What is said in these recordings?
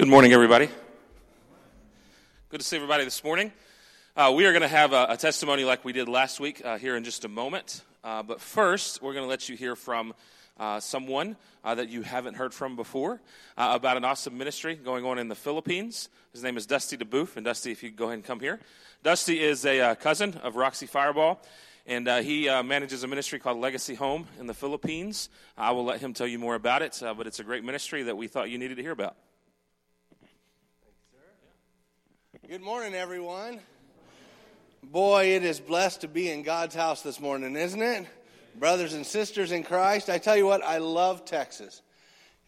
Good morning, everybody. Good to see everybody this morning. Uh, we are going to have a, a, testimony like we did last week uh, here in just a moment. Uh, but first, we're going to let you hear from uh, someone uh, that you haven't heard from before uh, about an awesome ministry going on in the Philippines. His name is Dusty DeBoof. And Dusty, if you go ahead and come here. Dusty is a cousin of Roxy Fireball. And he manages a ministry called Legacy Home in the Philippines. I will let him tell you more about it, but it's a great ministry that we thought you needed to hear about. Good morning, everyone. Boy, it is blessed to be in God's house this morning, isn't it? Brothers and sisters in Christ, I tell you what, I love Texas.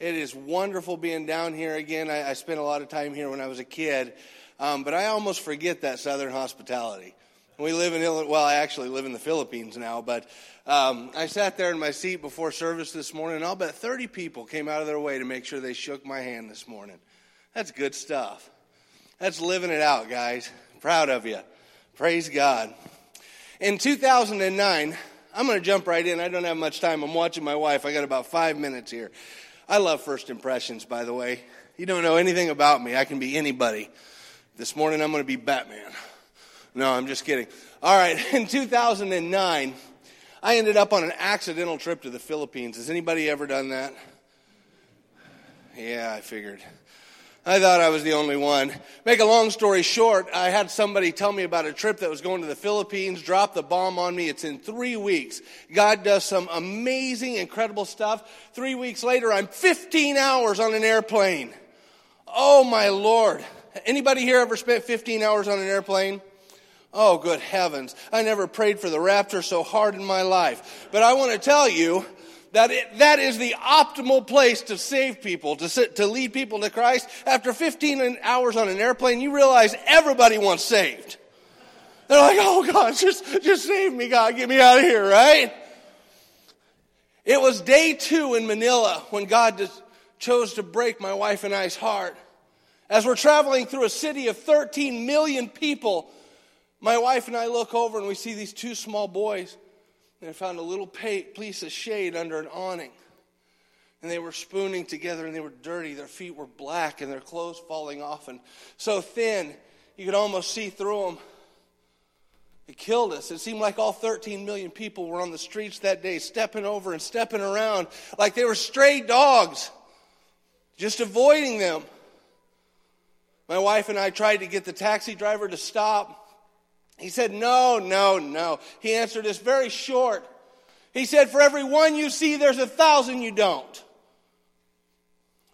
It is wonderful being down here again. I, I spent a lot of time here when I was a kid, um, but I almost forget that Southern hospitality. We live in Illinois. Well, I actually live in the Philippines now, but um, I sat there in my seat before service this morning, and I'll bet 30 people came out of their way to make sure they shook my hand this morning. That's good stuff. That's living it out, guys. Proud of you. Praise God. In 2009, I'm going to jump right in. I don't have much time. I'm watching my wife. I got about five minutes here. I love first impressions, by the way. You don't know anything about me. I can be anybody. This morning, I'm going to be Batman. No, I'm just kidding. All right, in 2009, I ended up on an accidental trip to the Philippines. Has anybody ever done that? Yeah, I figured. I thought I was the only one. Make a long story short, I had somebody tell me about a trip that was going to the Philippines, drop the bomb on me. It's in three weeks. God does some amazing, incredible stuff. Three weeks later, I'm 15 hours on an airplane. Oh my Lord. Anybody here ever spent 15 hours on an airplane? Oh, good heavens. I never prayed for the rapture so hard in my life. But I want to tell you, that, it, that is the optimal place to save people, to, sit, to lead people to Christ. After 15 hours on an airplane, you realize everybody wants saved. They're like, oh God, just, just save me, God, get me out of here, right? It was day two in Manila when God just chose to break my wife and I's heart. As we're traveling through a city of 13 million people, my wife and I look over and we see these two small boys and found a little piece of shade under an awning. And they were spooning together and they were dirty. Their feet were black and their clothes falling off and so thin you could almost see through them. It killed us. It seemed like all 13 million people were on the streets that day, stepping over and stepping around like they were stray dogs, just avoiding them. My wife and I tried to get the taxi driver to stop. He said, No, no, no. He answered this very short. He said, For every one you see, there's a thousand you don't.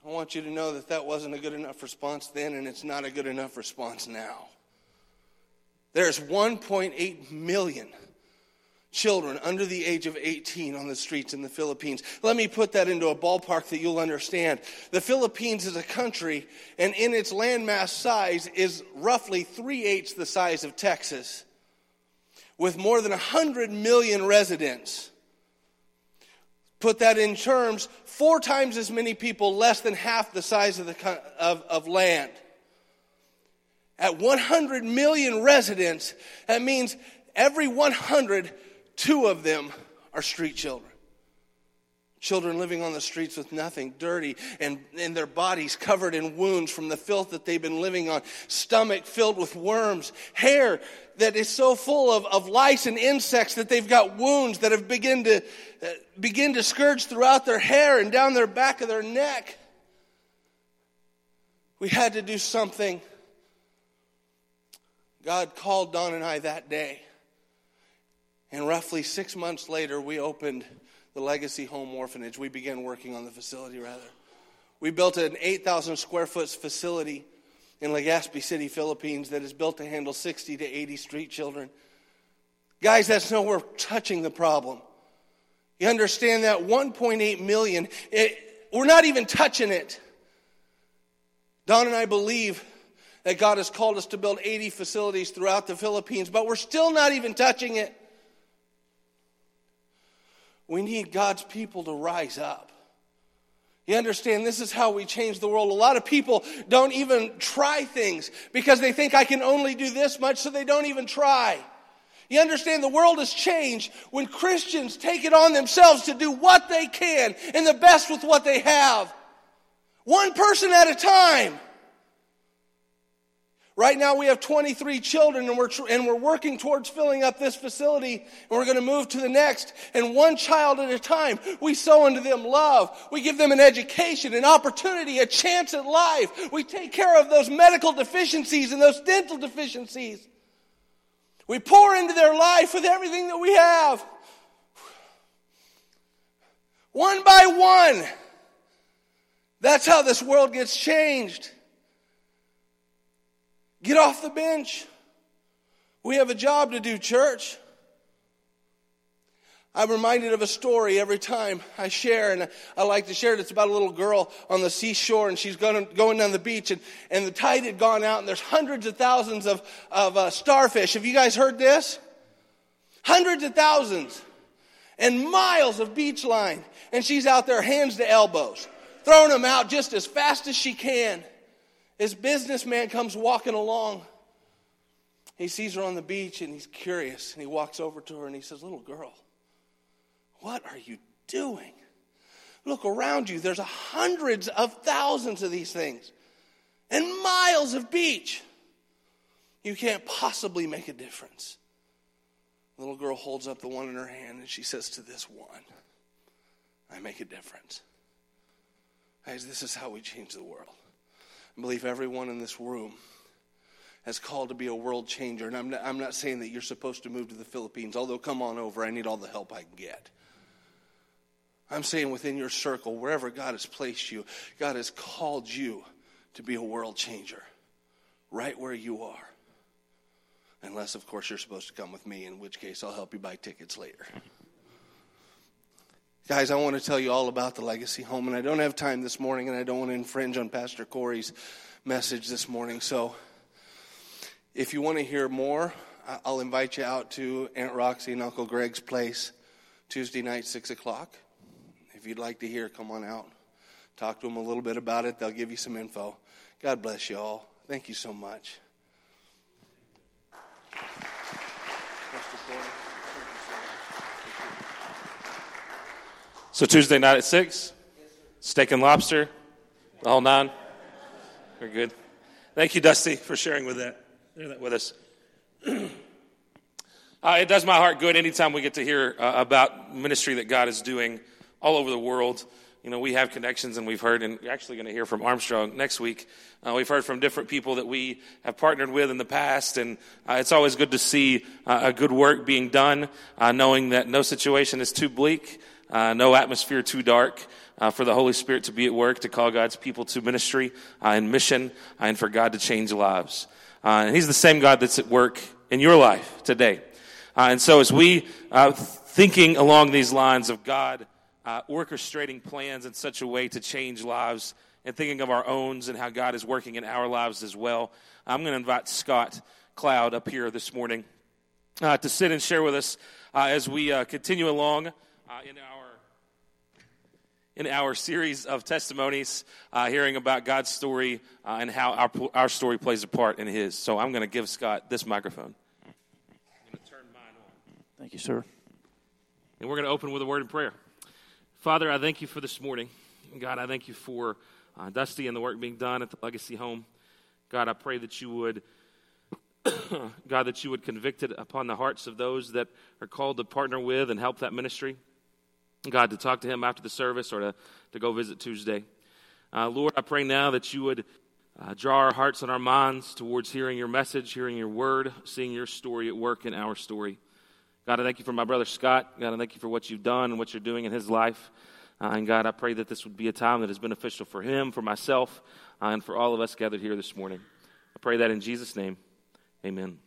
I want you to know that that wasn't a good enough response then, and it's not a good enough response now. There's 1.8 million children under the age of 18 on the streets in the Philippines. Let me put that into a ballpark that you'll understand. The Philippines is a country, and in its landmass size is roughly three eighths the size of Texas, with more than 100 million residents. Put that in terms, four times as many people, less than half the size of, the, of, of land. At 100 million residents, that means every 100 Two of them are street children. Children living on the streets with nothing, dirty, and, and their bodies covered in wounds from the filth that they've been living on, stomach filled with worms, hair that is so full of, of lice and insects that they've got wounds that have begun to, uh, begin to scourge throughout their hair and down their back of their neck. We had to do something. God called Don and I that day and roughly six months later, we opened the Legacy Home Orphanage. We began working on the facility, rather. We built an 8,000 square foot facility in Legazpi City, Philippines, that is built to handle 60 to 80 street children. Guys, that's nowhere touching the problem. You understand that 1.8 million, it, we're not even touching it. Don and I believe that God has called us to build 80 facilities throughout the Philippines, but we're still not even touching it. We need God's people to rise up. You understand, this is how we change the world. A lot of people don't even try things because they think I can only do this much, so they don't even try. You understand, the world has changed when Christians take it on themselves to do what they can and the best with what they have. One person at a time. Right now, we have 23 children, and we're, tr- and we're working towards filling up this facility, and we're going to move to the next. And one child at a time, we sow into them love. We give them an education, an opportunity, a chance at life. We take care of those medical deficiencies and those dental deficiencies. We pour into their life with everything that we have. One by one. That's how this world gets changed. Get off the bench. We have a job to do, church. I'm reminded of a story every time I share, and I like to share it. It's about a little girl on the seashore, and she's going, going down the beach, and, and the tide had gone out, and there's hundreds of thousands of, of uh, starfish. Have you guys heard this? Hundreds of thousands, and miles of beach line. And she's out there, hands to elbows, throwing them out just as fast as she can. This businessman comes walking along. He sees her on the beach and he's curious and he walks over to her and he says, Little girl, what are you doing? Look around you. There's hundreds of thousands of these things and miles of beach. You can't possibly make a difference. The little girl holds up the one in her hand and she says to this one, I make a difference. Guys, this is how we change the world. I believe everyone in this room has called to be a world changer. And I'm not, I'm not saying that you're supposed to move to the Philippines, although come on over. I need all the help I can get. I'm saying within your circle, wherever God has placed you, God has called you to be a world changer right where you are. Unless, of course, you're supposed to come with me, in which case I'll help you buy tickets later. Guys, I want to tell you all about the legacy home, and I don't have time this morning, and I don't want to infringe on Pastor Corey's message this morning. So, if you want to hear more, I'll invite you out to Aunt Roxy and Uncle Greg's place Tuesday night, 6 o'clock. If you'd like to hear, come on out. Talk to them a little bit about it. They'll give you some info. God bless you all. Thank you so much. So Tuesday night at 6, steak and lobster, the whole nine. We're good. Thank you, Dusty, for sharing with that, that with us. uh, it does my heart good anytime we get to hear uh, about ministry that God is doing all over the world. You know, we have connections and we've heard, and we're actually going to hear from Armstrong next week. Uh, we've heard from different people that we have partnered with in the past, and uh, it's always good to see uh, a good work being done, uh, knowing that no situation is too bleak. Uh, no atmosphere too dark uh, for the Holy Spirit to be at work, to call God's people to ministry uh, and mission, uh, and for God to change lives. Uh, and He's the same God that's at work in your life today. Uh, and so, as we thinking along these lines of God orchestrating plans in such a way to change lives, and thinking of our own and how God is working in our lives as well, I'm going to invite Scott Cloud up here this morning to sit and share with us as we continue along uh, in our in our series of testimonies, uh, hearing about God's story uh, and how our, our story plays a part in His. So I'm going to give Scott this microphone. I'm going to turn mine on. Thank you, sir. And we're going to open with a word of prayer. Father, I thank you for this morning. God, I thank you for uh, Dusty and the work being done at the Legacy Home. God, I pray that you would God, that you would convict it upon the hearts of those that are called to partner with and help that ministry. God, to talk to him after the service or to, to go visit Tuesday. Uh, Lord, I pray now that you would uh, draw our hearts and our minds towards hearing your message, hearing your word, seeing your story at work in our story. God, I thank you for my brother Scott. God, I thank you for what you've done and what you're doing in his life. Uh, and God, I pray that this would be a time that is beneficial for him, for myself, uh, and for all of us gathered here this morning. I pray that in Jesus' name. Amen.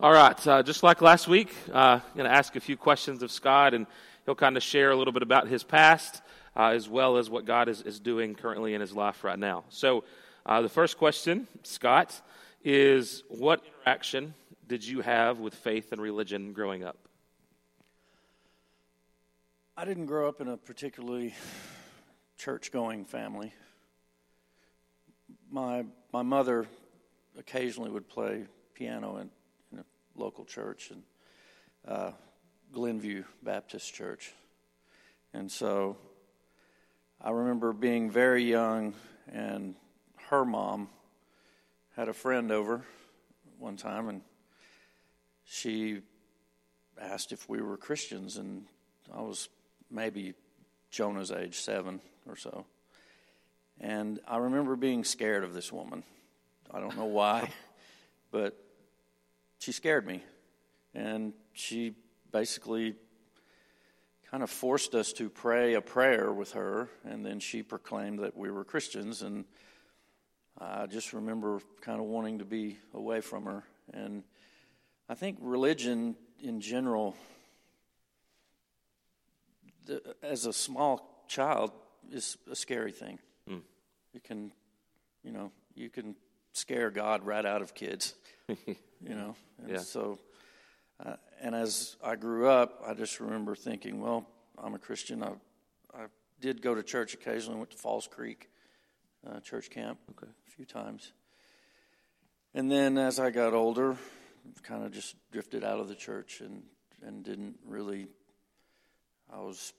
All right, uh, just like last week, uh, I'm going to ask a few questions of Scott, and he'll kind of share a little bit about his past uh, as well as what God is, is doing currently in his life right now. So, uh, the first question, Scott, is what interaction did you have with faith and religion growing up? I didn't grow up in a particularly church going family. My, my mother occasionally would play piano in, in a local church, and uh, Glenview Baptist Church. And so I remember being very young, and her mom had a friend over one time, and she asked if we were Christians, and I was maybe Jonah's age, seven or so. And I remember being scared of this woman. I don't know why, but she scared me. And she basically kind of forced us to pray a prayer with her, and then she proclaimed that we were Christians. And I just remember kind of wanting to be away from her. And I think religion in general, the, as a small child, is a scary thing. Mm. You can, you know, you can scare God right out of kids, you know. And yeah. so, uh, and as I grew up, I just remember thinking, well, I'm a Christian. I, I did go to church occasionally. Went to Falls Creek uh, church camp okay. a few times. And then as I got older, kind of just drifted out of the church and and didn't really. I was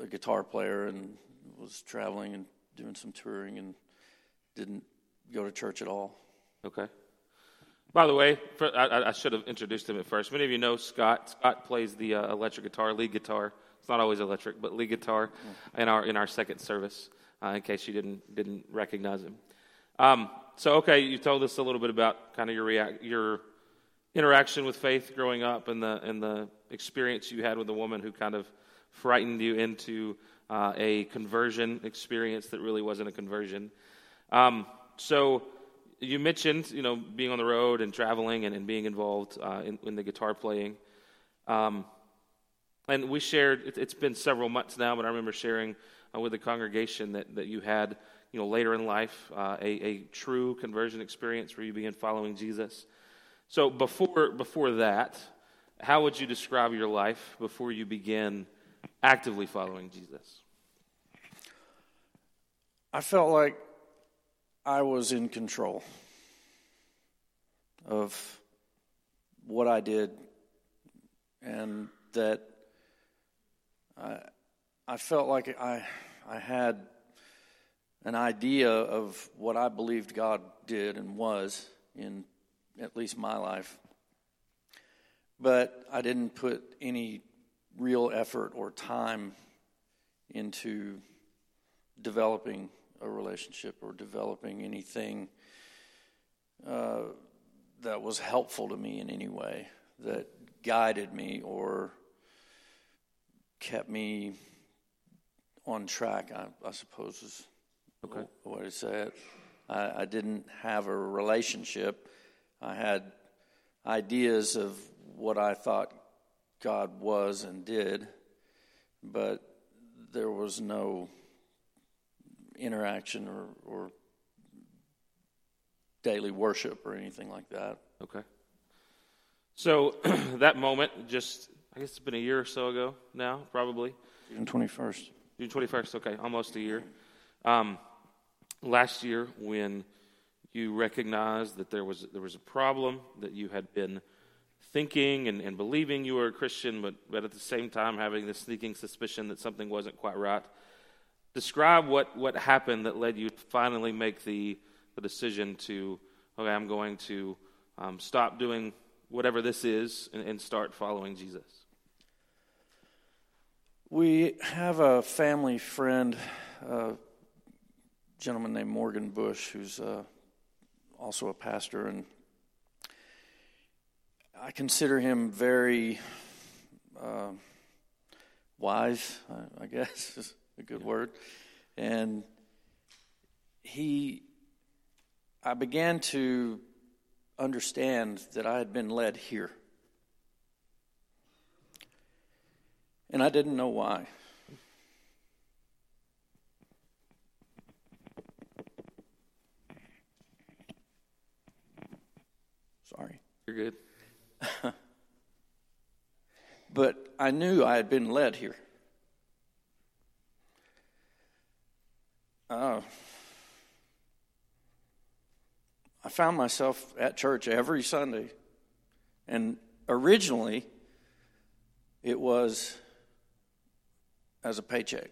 a guitar player and was traveling and doing some touring and didn't go to church at all. Okay. By the way, for, I, I, should have introduced him at first. Many of you know Scott. Scott plays the uh, electric guitar, lead guitar. It's not always electric, but lead guitar mm. in our in our second service. Uh, in case you didn't didn't recognize him. Um, so, okay, you told us a little bit about kind of your react, your interaction with faith growing up and the and the experience you had with a woman who kind of frightened you into uh, a conversion experience that really wasn't a conversion. Um, so you mentioned, you know, being on the road and traveling and, and being involved uh, in, in, the guitar playing. Um, and we shared, it, has been several months now, but I remember sharing uh, with the congregation that, that you had, you know, later in life, uh, a, a true conversion experience where you began following Jesus. So before, before that, how would you describe your life before you began actively following Jesus? I felt like I was in control of what I did, and that I, I felt like I, I had an idea of what I believed God did and was in at least my life. But I didn't put any real effort or time into developing a relationship or developing anything uh, that was helpful to me in any way, that guided me or kept me on track, I, I suppose is okay. the way to say it. I, I didn't have a relationship. I had ideas of what I thought God was and did, but there was no interaction or, or daily worship or anything like that. Okay. So that moment, just I guess it's been a year or so ago now, probably. June twenty first. June twenty first. Okay, almost a year. Um, last year, when you recognized that there was there was a problem that you had been thinking and, and believing you were a Christian, but, but at the same time having this sneaking suspicion that something wasn't quite right. Describe what, what happened that led you to finally make the, the decision to, okay, I'm going to um, stop doing whatever this is and, and start following Jesus. We have a family friend, a gentleman named Morgan Bush, who's uh, also a pastor, and I consider him very uh, wise, I guess is a good word. And he, I began to understand that I had been led here. And I didn't know why. Sorry. You're good. but I knew I had been led here. Uh, I found myself at church every Sunday. And originally, it was as a paycheck.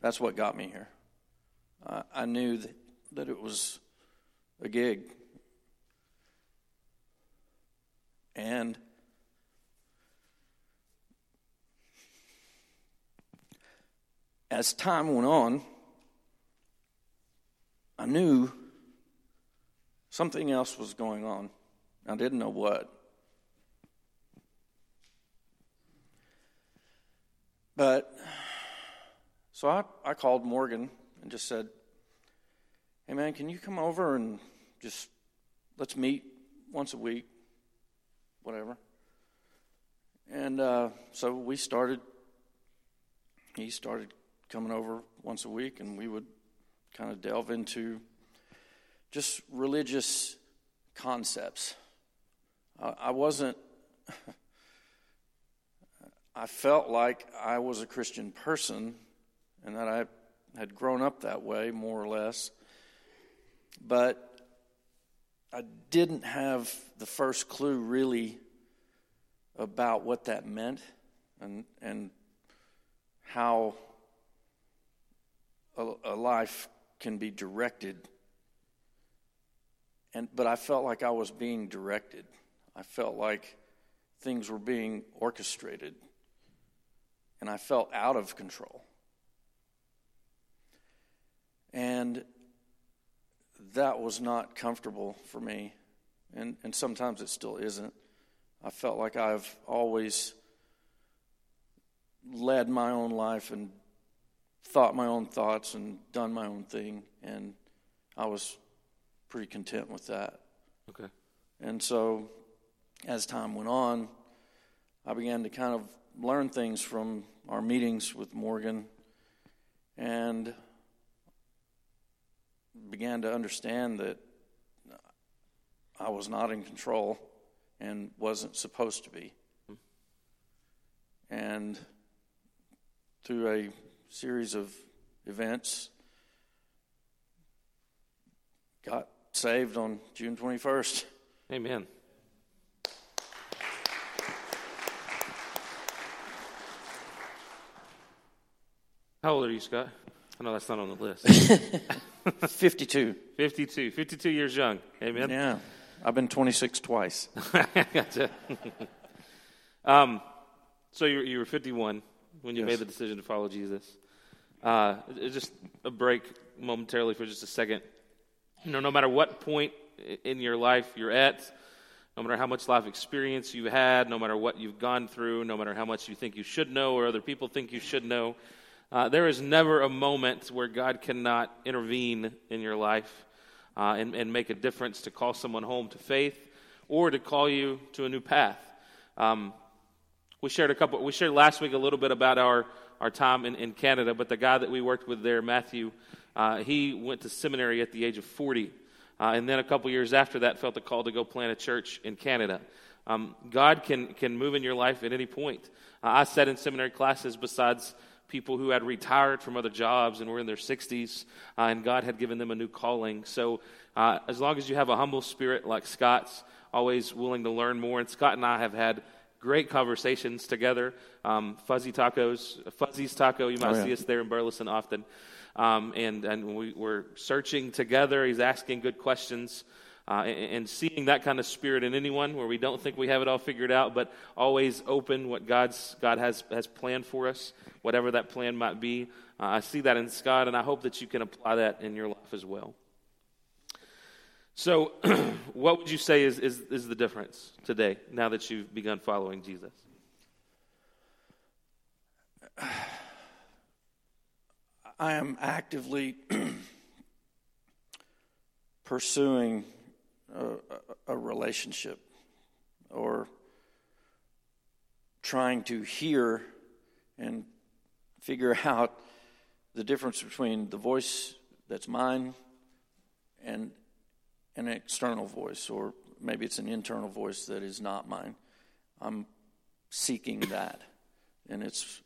That's what got me here. Uh, I knew that, that it was a gig. And as time went on, I knew something else was going on. I didn't know what. But so I, I called Morgan and just said, Hey man, can you come over and just let's meet once a week, whatever. And uh, so we started, he started coming over once a week, and we would kind of delve into just religious concepts. I, wasn't. I felt like I was a Christian person and that I had grown up that way, more or less. But I didn't have the first clue really about what that meant and, and how a, a life can be directed. And, but I felt like I was being directed. I felt like things were being orchestrated. And I felt out of control. And that was not comfortable for me. And, and sometimes it still isn't. I felt like I've always led my own life and thought my own thoughts and done my own thing. And I was pretty content with that. Okay. And so as time went on, I began to kind of learn things from our meetings with Morgan and began to understand that I was not in control and wasn't supposed to be. Hmm. And through a series of events, got saved on June 21st. Amen. How old are you, Scott? I know that's not on the list. 52. 52. 52 years young. Amen. Yeah. I've been 26 twice. gotcha. um, so you, you were 51 when you Yes. made the decision to follow Jesus. Uh, just a break momentarily for just a second. You know, no matter what point in your life you're at, no matter how much life experience you've had, no matter what you've gone through, no matter how much you think you should know or other people think you should know, uh, there is never a moment where God cannot intervene in your life uh, and, and make a difference to call someone home to faith or to call you to a new path. Um, we shared a couple. We shared last week a little bit about our our time in, in Canada, but the guy that we worked with there, Matthew, uh, he went to seminary at the age of forty, uh, and then a couple years after that, felt the call to go plant a church in Canada. Um, God can can move in your life at any point. Uh, I sat in seminary classes besides people who had retired from other jobs and were in their 60s, uh, and God had given them a new calling. So, uh, as long as you have a humble spirit like Scott's, always willing to learn more, and Scott and I have had great conversations together. Um, Fuzzy Tacos, Fuzzy's Taco, you might Oh, yeah. see us there in Burleson often. Um, and and we, are searching together. He's asking good questions. Uh, and, and seeing that kind of spirit in anyone where we don't think we have it all figured out, but always open what God's God has has planned for us, whatever that plan might be. Uh, I see that in Scott, and I hope that you can apply that in your life as well. So, what would you say is, is, is the difference today now that you've begun following Jesus? I am actively pursuing a, a, a relationship or trying to hear and figure out the difference between the voice that's mine and an external voice, or maybe it's an internal voice that is not mine. I'm seeking that, and it's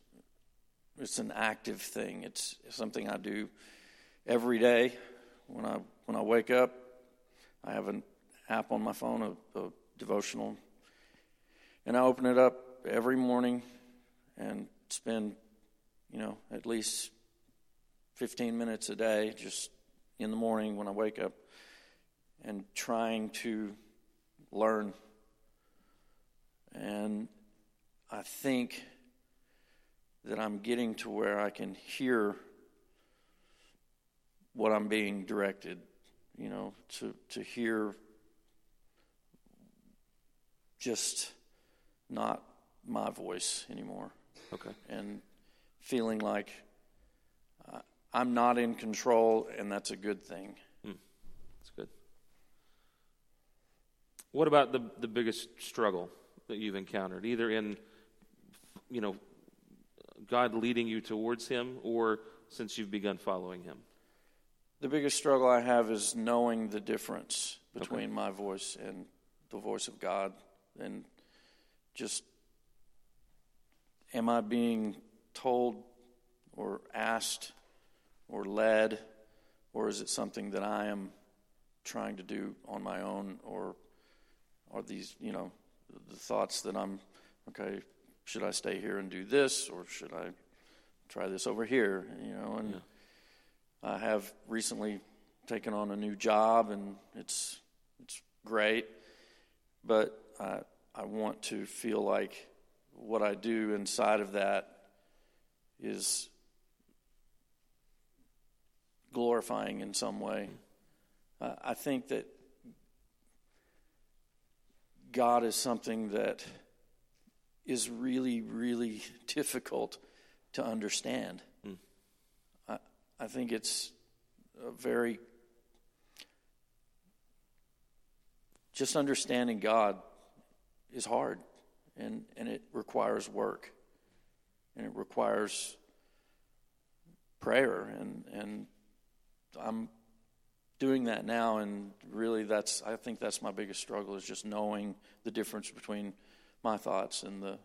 it's an active thing. It's something I do every day. When I when I wake up, I have an app on my phone, a, a devotional, and I open it up every morning and spend, you know, at least 15 minutes a day just in the morning when I wake up. And trying to learn. And I think that I'm getting to where I can hear what I'm being directed, you know, to, to hear just not my voice anymore. Okay. And feeling like uh, I'm not in control, and that's a good thing. That's good. What about the the biggest struggle that you've encountered, either in you know God leading you towards Him, or since you've begun following Him? The biggest struggle I have is knowing the difference between my voice and the voice of God, and just am I being told or asked or led, or is it something that I am trying to do on my own, or are these, you know, the thoughts that I'm, okay, should I stay here and do this, or should I try this over here, you know, and. I have recently taken on a new job, and it's it's great, but I I want to feel like what I do inside of that is glorifying in some way. Uh, I think that God is something that is really, really difficult to understand. Hmm. I, I think it's a very just understanding God is hard and, and it requires work and it requires prayer and, and I'm doing that now and really that's I think that's my biggest struggle is just knowing the difference between my thoughts and the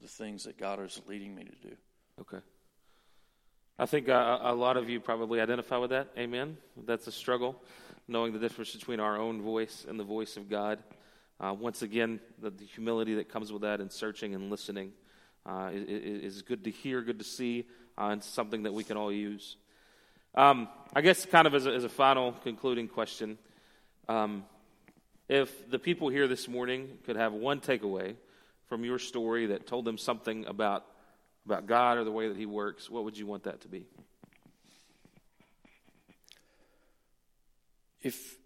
the things that God is leading me to do. Okay. I think uh, a lot of you probably identify with that. Amen. That's a struggle, knowing the difference between our own voice and the voice of God. Uh, once again, the, the, humility that comes with that and searching and listening uh, is, is, good to hear, good to see, uh, and something that we can all use. Um, I guess, kind of as a, as a final concluding question, um, if the people here this morning could have one takeaway from your story that told them something about, about God or the way that He works, what would you want that to be? If,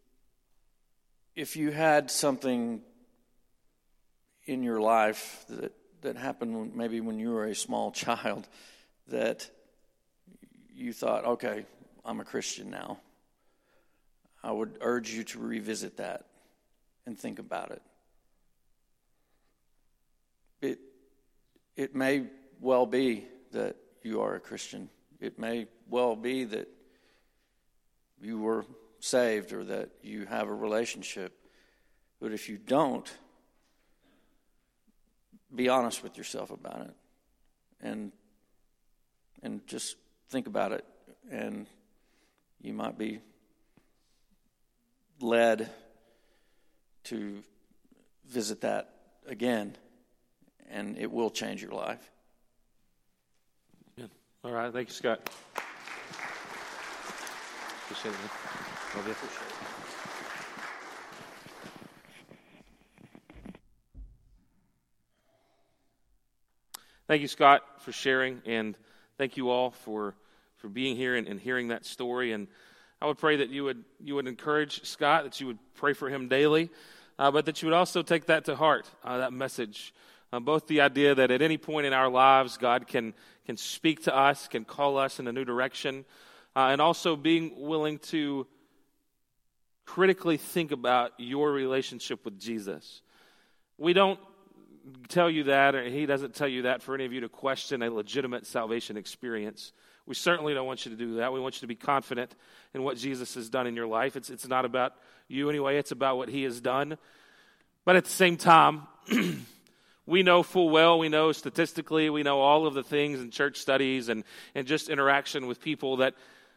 if you had something in your life that, that happened maybe when you were a small child that you thought, okay, I'm a Christian now, I would urge you to revisit that and think about it. It, it may well be that you are a Christian. It may well be that you were saved or that you have a relationship. But if you don't, be honest with yourself about it and and just think about it and you might be led to visit that again and it will change your life. Yeah. All right. Thank you, Scott. Appreciate it. Love you. Thank you, Scott, for sharing, and thank you all for for being here and, and hearing that story. And I would pray that you would you would encourage Scott, that you would pray for him daily, uh, but that you would also take that to heart, uh, that message uh, both the idea that at any point in our lives, God can, can speak to us, can call us in a new direction, uh, and also being willing to critically think about your relationship with Jesus. We don't tell you that, or He doesn't tell you that for any of you to question a legitimate salvation experience. We certainly don't want you to do that. We want you to be confident in what Jesus has done in your life. It's, it's not about you anyway, it's about what He has done. But at the same time, we know full well, we know statistically, we know all of the things in church studies and, and just interaction with people that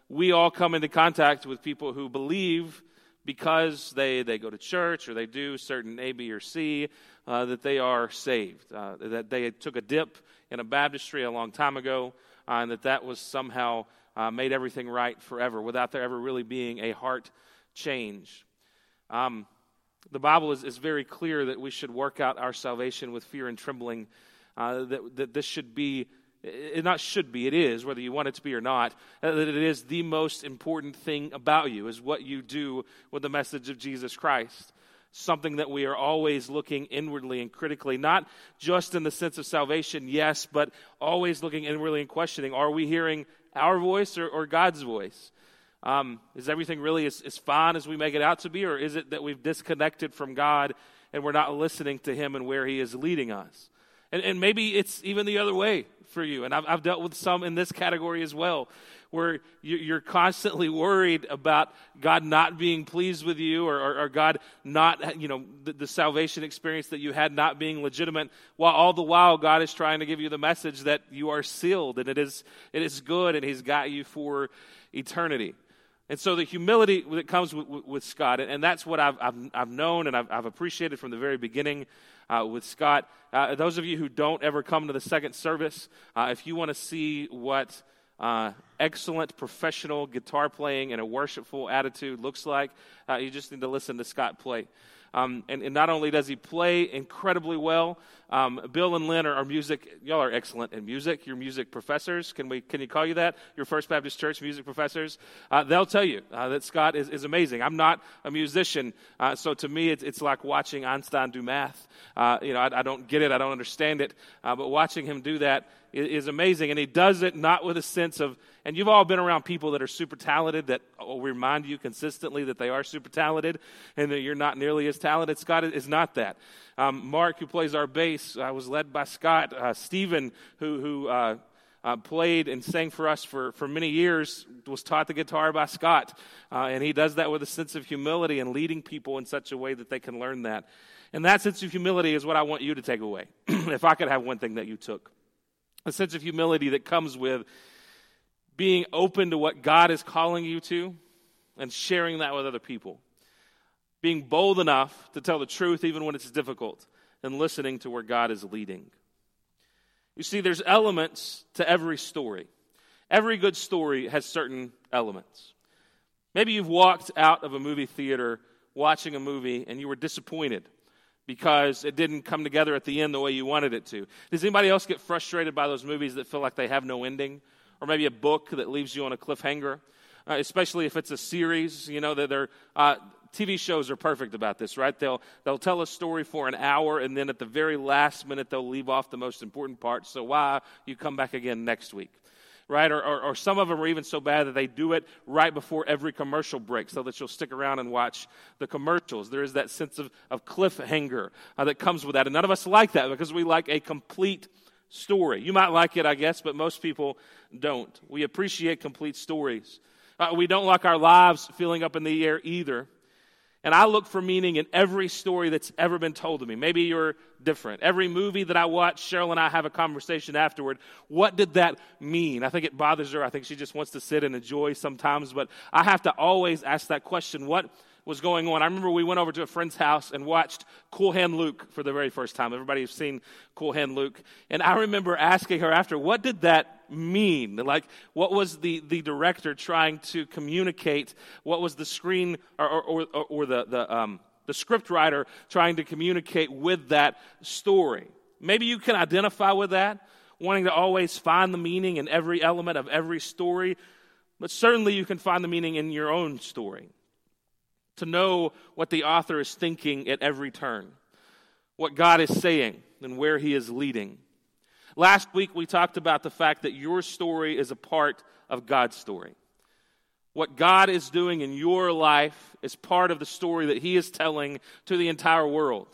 we all come into contact with people who believe because they, they go to church or they do certain A, B, or C, uh, that they are saved, uh, that they took a dip in a baptistry a long time ago, uh, and that that was somehow uh, made everything right forever without there ever really being a heart change. Um, the Bible is, is very clear that we should work out our salvation with fear and trembling, uh, that, that this should be, it not should be, it is, whether you want it to be or not, uh, that it is the most important thing about you, is what you do with the message of Jesus Christ. Something that we are always looking inwardly and critically, not just in the sense of salvation, yes, but always looking inwardly and questioning are we hearing our voice or, or God's voice? Um, is everything really as, as fine as we make it out to be, or is it that we've disconnected from God and we're not listening to Him and where He is leading us? And, and maybe it's even the other way for you. And I've, I've dealt with some in this category as well, where you're constantly worried about God not being pleased with you or, or, or God not, you know, the, the, salvation experience that you had not being legitimate, while all the while God is trying to give you the message that you are sealed and it is, it is good and He's got you for eternity. And so the humility that comes with, with Scott, and that's what I've, I've, I've known and I've, I've, appreciated from the very beginning uh, with Scott. Uh, those of you who don't ever come to the second service, uh, if you want to see what uh, excellent professional guitar playing and a worshipful attitude looks like, uh, you just need to listen to Scott play. Um, and, and, not only does he play incredibly well, um, Bill and Lynn are, are, music. Y'all are excellent in music. You're music professors. Can we? Can you call you that? Your First Baptist Church music professors. Uh, they'll tell you uh, that Scott is, is amazing. I'm not a musician, uh, so to me, it's, it's like watching Einstein do math. Uh, you know, I, I, don't get it. I don't understand it. Uh, but watching him do that is amazing. And he does it not with a sense of, and you've all been around people that are super talented that will remind you consistently that they are super talented and that you're not nearly as talented. Scott is not that. Um, Mark, who plays our bass, uh, was led by Scott. Uh, Stephen, who, who uh, uh, played and sang for us for, for many years, was taught the guitar by Scott. Uh, and he does that with a sense of humility and leading people in such a way that they can learn that. And that sense of humility is what I want you to take away. if I could have one thing that you took a sense of humility that comes with being open to what God is calling you to and sharing that with other people. Being bold enough to tell the truth even when it's difficult and listening to where God is leading. You see, there's elements to every story. Every good story has certain elements. Maybe you've walked out of a movie theater watching a movie and you were disappointed because it didn't come together at the end the way you wanted it to. Does anybody else get frustrated by those movies that feel like they have no ending? Or maybe a book that leaves you on a cliffhanger? Uh, especially if it's a series, you know, that they're. Uh, TV shows are perfect about this, right? They'll, they'll tell a story for an hour, and then at the very last minute, they'll leave off the most important part. So, why you come back again next week? Right? Or, or, or, some of them are even so bad that they do it right before every commercial break so that you'll stick around and watch the commercials. There is that sense of, of cliffhanger uh, that comes with that. And none of us like that because we like a complete story. You might like it, I guess, but most people don't. We appreciate complete stories. Uh, we don't like our lives feeling up in the air either. And I look for meaning in every story that's ever been told to me. Maybe you're different. Every movie that I watch, Cheryl and I have a conversation afterward. What did that mean? I think it bothers her. I think she just wants to sit and enjoy sometimes. But I have to always ask that question what was going on? I remember we went over to a friend's house and watched Cool Hand Luke for the very first time. Everybody has seen Cool Hand Luke. And I remember asking her after, what did that mean? Like, what was the, the director trying to communicate? What was the screen or, or, or, or the, the, um, the script writer trying to communicate with that story? Maybe you can identify with that, wanting to always find the meaning in every element of every story, but certainly you can find the meaning in your own story. To know what the author is thinking at every turn, what God is saying, and where he is leading. Last week, we talked about the fact that your story is a part of God's story. What God is doing in your life is part of the story that He is telling to the entire world.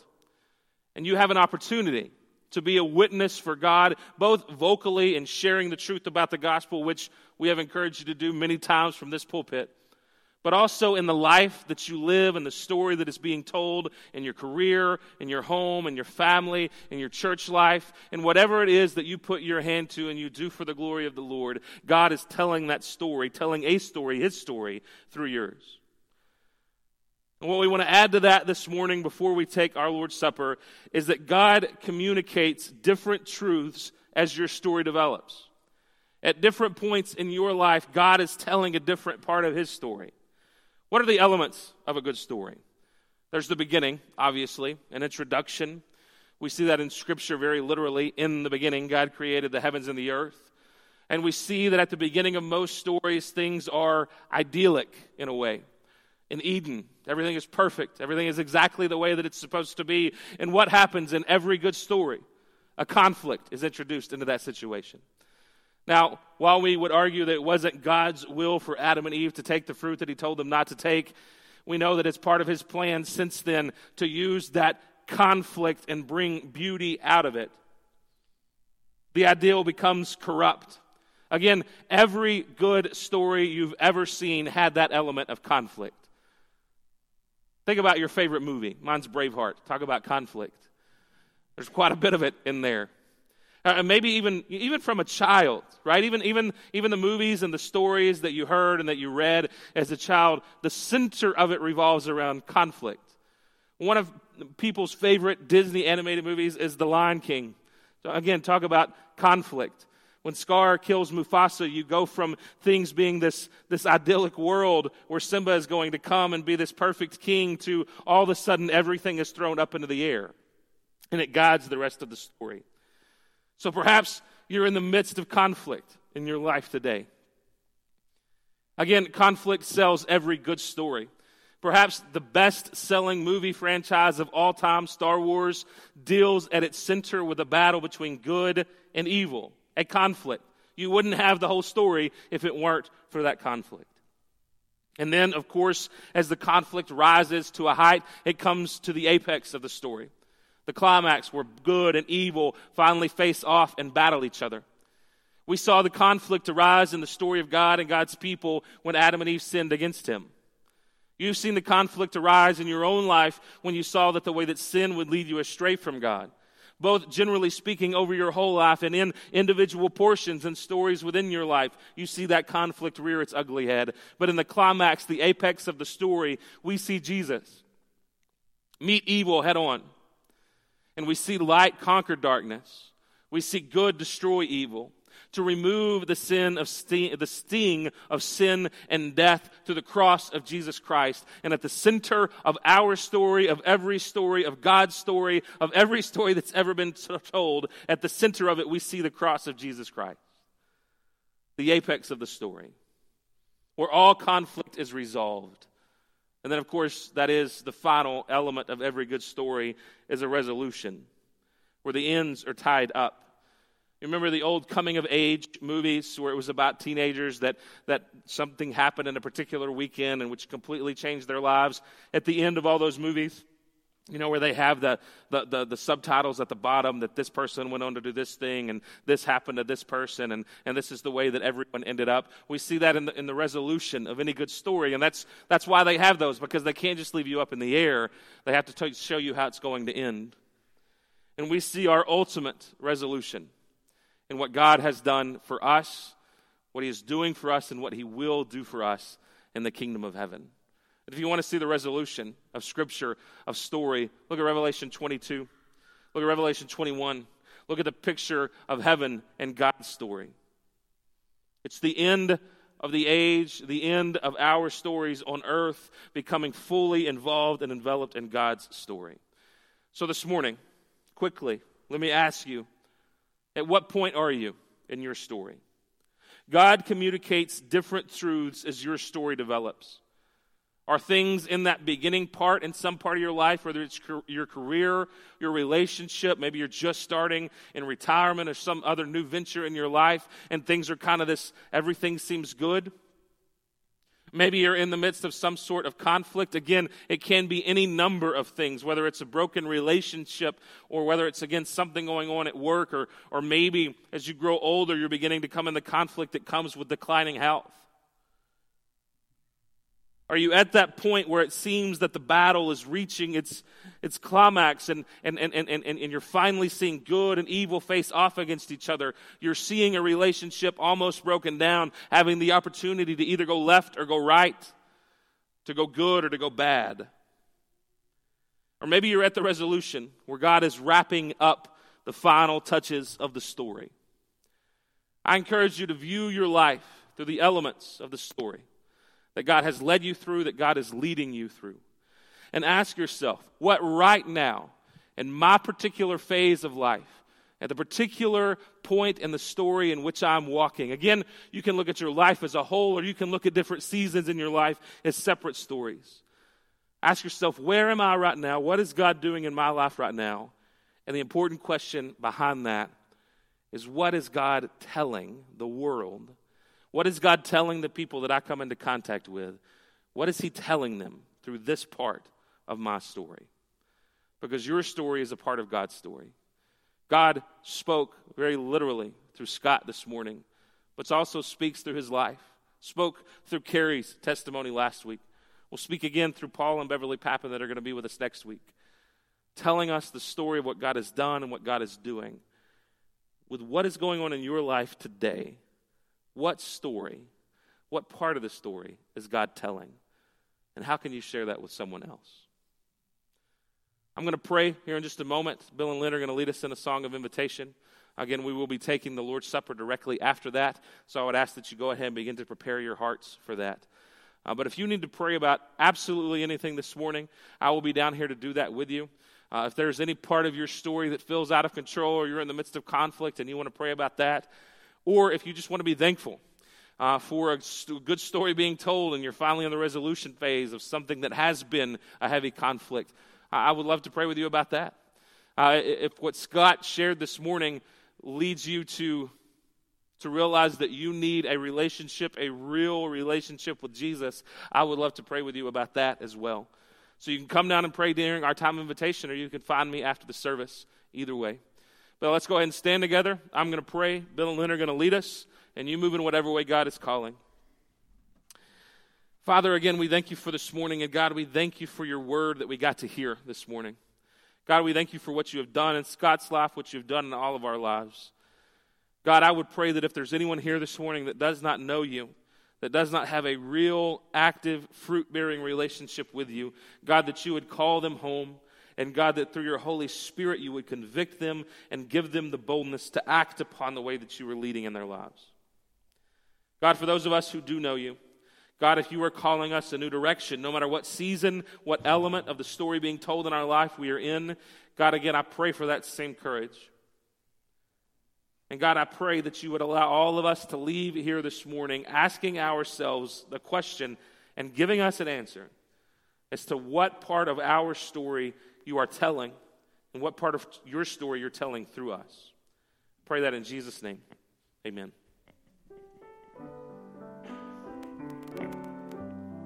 And you have an opportunity to be a witness for God, both vocally and sharing the truth about the gospel, which we have encouraged you to do many times from this pulpit but also in the life that you live and the story that is being told in your career, in your home, in your family, in your church life, in whatever it is that you put your hand to and you do for the glory of the Lord, God is telling that story, telling a story, His story, through yours. And what we want to add to that this morning before we take our Lord's Supper is that God communicates different truths as your story develops. At different points in your life, God is telling a different part of His story. What are the elements of a good story? There's the beginning, obviously, an introduction. We see that in Scripture very literally. In the beginning, God created the heavens and the earth. And we see that at the beginning of most stories, things are idyllic in a way. In Eden, everything is perfect, everything is exactly the way that it's supposed to be. And what happens in every good story? A conflict is introduced into that situation. Now, while we would argue that it wasn't God's will for Adam and Eve to take the fruit that he told them not to take, we know that it's part of his plan since then to use that conflict and bring beauty out of it. The ideal becomes corrupt. Again, every good story you've ever seen had that element of conflict. Think about your favorite movie. Mine's Braveheart. Talk about conflict. There's quite a bit of it in there. Uh, maybe even, even from a child, right? Even, even, even the movies and the stories that you heard and that you read as a child, the center of it revolves around conflict. One of people's favorite Disney animated movies is The Lion King. So again, talk about conflict. When Scar kills Mufasa, you go from things being this, this idyllic world where Simba is going to come and be this perfect king to all of a sudden everything is thrown up into the air. And it guides the rest of the story. So perhaps you're in the midst of conflict in your life today. Again, conflict sells every good story. Perhaps the best selling movie franchise of all time, Star Wars, deals at its center with a battle between good and evil a conflict. You wouldn't have the whole story if it weren't for that conflict. And then, of course, as the conflict rises to a height, it comes to the apex of the story. The climax where good and evil finally face off and battle each other. We saw the conflict arise in the story of God and God's people when Adam and Eve sinned against him. You've seen the conflict arise in your own life when you saw that the way that sin would lead you astray from God both generally speaking over your whole life and in individual portions and stories within your life, you see that conflict rear its ugly head. But in the climax, the apex of the story, we see Jesus meet evil head on. And we see light conquer darkness. We see good destroy evil to remove the sin of sting, the sting of sin and death to the cross of Jesus Christ. And at the center of our story, of every story, of God's story, of every story that's ever been told, at the center of it, we see the cross of Jesus Christ. The apex of the story, where all conflict is resolved. And then, of course, that is the final element of every good story is a resolution, where the ends are tied up you remember the old coming of age movies where it was about teenagers that, that something happened in a particular weekend and which completely changed their lives? At the end of all those movies, you know, where they have the, the, the, the, subtitles at the bottom that this person went on to do this thing and this happened to this person and, and this is the way that everyone ended up. We see that in the, in the resolution of any good story. And that's, that's why they have those because they can't just leave you up in the air. They have to t- show you how it's going to end. And we see our ultimate resolution in what God has done for us, what He is doing for us, and what He will do for us in the kingdom of heaven. If you want to see the resolution of Scripture, of story, look at Revelation 22. Look at Revelation 21. Look at the picture of heaven and God's story. It's the end of the age, the end of our stories on earth, becoming fully involved and enveloped in God's story. So this morning, quickly, let me ask you at what point are you in your story? God communicates different truths as your story develops. Are things in that beginning part, in some part of your life, whether it's your career, your relationship, maybe you're just starting in retirement or some other new venture in your life, and things are kind of this, everything seems good? Maybe you're in the midst of some sort of conflict. Again, it can be any number of things, whether it's a broken relationship or whether it's, again, something going on at work, or, or maybe as you grow older, you're beginning to come in the conflict that comes with declining health. Are you at that point where it seems that the battle is reaching its, its climax and, and, and, and, and, and you're finally seeing good and evil face off against each other? You're seeing a relationship almost broken down, having the opportunity to either go left or go right, to go good or to go bad. Or maybe you're at the resolution where God is wrapping up the final touches of the story. I encourage you to view your life through the elements of the story that God has led you through, that God is leading you through. and ask yourself what right now, in my particular phase of life, at the particular point in the story in which I'm walking. Again, you can look at your life as a whole, or you can look at different seasons in your life as separate stories. Ask yourself, where am I right now? What is God doing in my life right now? And the important question behind that is what is God telling the world? What is God telling the people that I come into contact with? What is He telling them through this part of my story? Because your story is a part of God's story. God spoke very literally through Scott this morning, but also speaks through his life. Spoke through Carrie's testimony last week. We'll speak again through Paul and Beverly Papin that are going to be with us next week, telling us the story of what God has done and what God is doing. With what is going on in your life today, what story, what part of the story is God telling? And how can you share that with someone else? I'm going to pray here in just a moment. Bill and Lynn are going to lead us in a song of invitation. Again, we will be taking the Lord's Supper directly after that. So I would ask that you go ahead and begin to prepare your hearts for that. Uh, but if you need to pray about absolutely anything this morning, I will be down here to do that with you. Uh, if there's any part of your story that feels out of control or you're in the midst of conflict and you want to pray about that, or if you just want to be thankful uh, for a good story being told and you're finally in the resolution phase of something that has been a heavy conflict, I would love to pray with you about that. Uh, if what Scott shared this morning leads you to, to realize that you need a relationship, a real relationship with Jesus, I would love to pray with you about that as well. So you can come down and pray during our time of invitation, or you can find me after the service, either way. But let's go ahead and stand together. I'm going to pray. Bill and Lynn are going to lead us, and you move in whatever way God is calling. Father, again, we thank you for this morning. And God, we thank you for your word that we got to hear this morning. God, we thank you for what you have done in Scott's life, what you've done in all of our lives. God, I would pray that if there's anyone here this morning that does not know you, that does not have a real, active, fruit bearing relationship with you, God, that you would call them home. And God, that through your Holy Spirit you would convict them and give them the boldness to act upon the way that you are leading in their lives. God, for those of us who do know you, God, if you are calling us a new direction, no matter what season, what element of the story being told in our life we are in, God, again, I pray for that same courage. And God, I pray that you would allow all of us to leave here this morning asking ourselves the question and giving us an answer as to what part of our story you are telling and what part of your story you're telling through us. Pray that in Jesus' name. Amen.